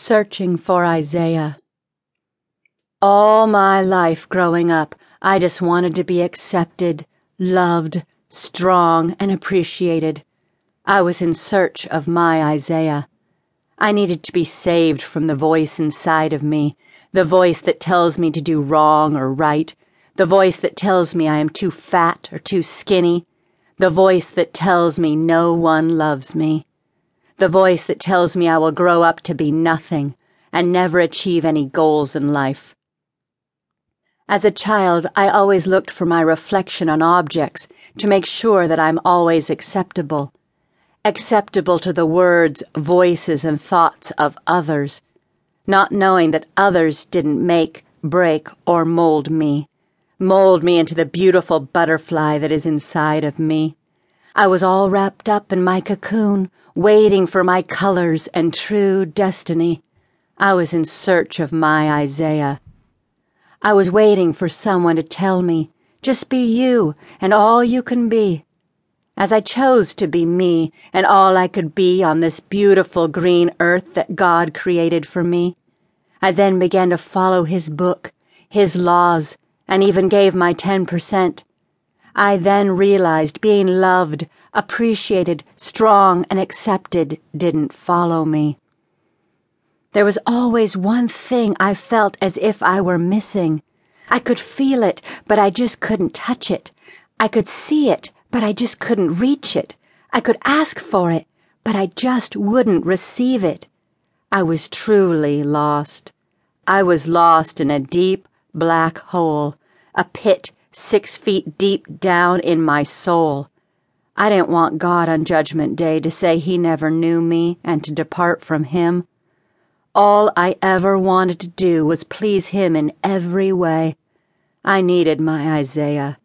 Searching for Isaiah. All my life growing up, I just wanted to be accepted, loved, strong, and appreciated. I was in search of my Isaiah. I needed to be saved from the voice inside of me, the voice that tells me to do wrong or right, the voice that tells me I am too fat or too skinny, the voice that tells me no one loves me the voice that tells me I will grow up to be nothing and never achieve any goals in life. As a child, I always looked for my reflection on objects to make sure that I'm always acceptable. Acceptable to the words, voices, and thoughts of others, not knowing that others didn't make, break, or mold me, mold me into the beautiful butterfly that is inside of me. I was all wrapped up in my cocoon, waiting for my colors and true destiny. I was in search of my Isaiah. I was waiting for someone to tell me, just be you and all you can be. As I chose to be me and all I could be on this beautiful green earth that God created for me, I then began to follow His book, His laws, and even gave my 10%. I then realized being loved, appreciated, strong, and accepted didn't follow me. There was always one thing I felt as if I were missing. I could feel it, but I just couldn't touch it. I could see it, but I just couldn't reach it. I could ask for it, but I just wouldn't receive it. I was truly lost. I was lost in a deep, black hole, a pit six feet deep down in my soul. I didn't want God on Judgment Day to say he never knew me and to depart from him. All I ever wanted to do was please him in every way. I needed my Isaiah.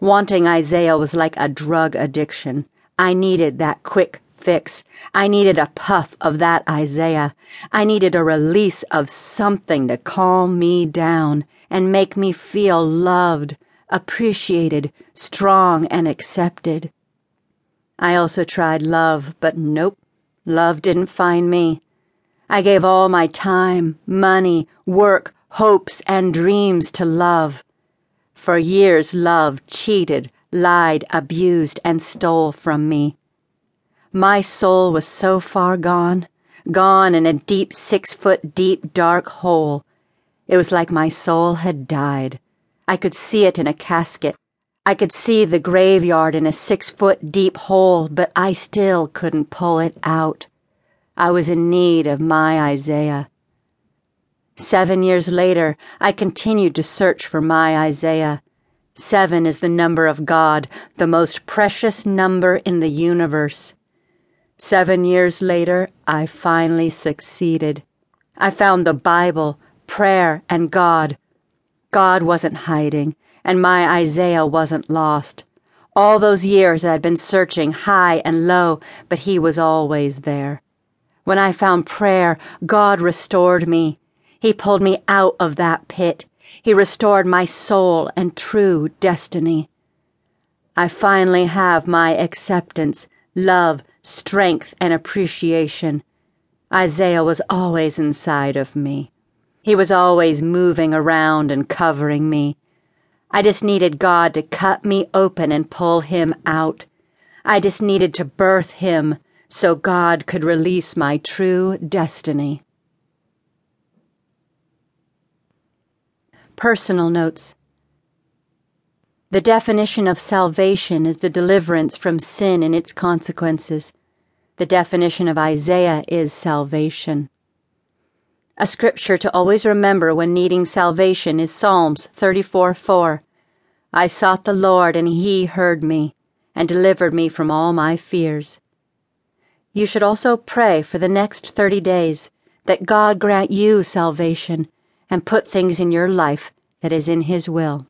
Wanting Isaiah was like a drug addiction. I needed that quick fix. I needed a puff of that Isaiah. I needed a release of something to calm me down and make me feel loved, appreciated, strong, and accepted. I also tried love, but nope, love didn't find me. I gave all my time, money, work, hopes, and dreams to love. For years, love cheated, lied, abused, and stole from me. My soul was so far gone, gone in a deep, six foot deep, dark hole it was like my soul had died. I could see it in a casket. I could see the graveyard in a six foot deep hole, but I still couldn't pull it out. I was in need of my Isaiah. Seven years later, I continued to search for my Isaiah. Seven is the number of God, the most precious number in the universe. Seven years later, I finally succeeded. I found the Bible prayer, and God. God wasn't hiding, and my Isaiah wasn't lost. All those years I had been searching high and low, but He was always there. When I found prayer, God restored me. He pulled me out of that pit. He restored my soul and true destiny. I finally have my acceptance, love, strength, and appreciation. Isaiah was always inside of me. He was always moving around and covering me. I just needed God to cut me open and pull him out. I just needed to birth him so God could release my true destiny. Personal notes. The definition of salvation is the deliverance from sin and its consequences. The definition of Isaiah is salvation. A scripture to always remember when needing salvation is Psalms 34 4. I sought the Lord, and he heard me, and delivered me from all my fears. You should also pray for the next 30 days that God grant you salvation and put things in your life that is in his will.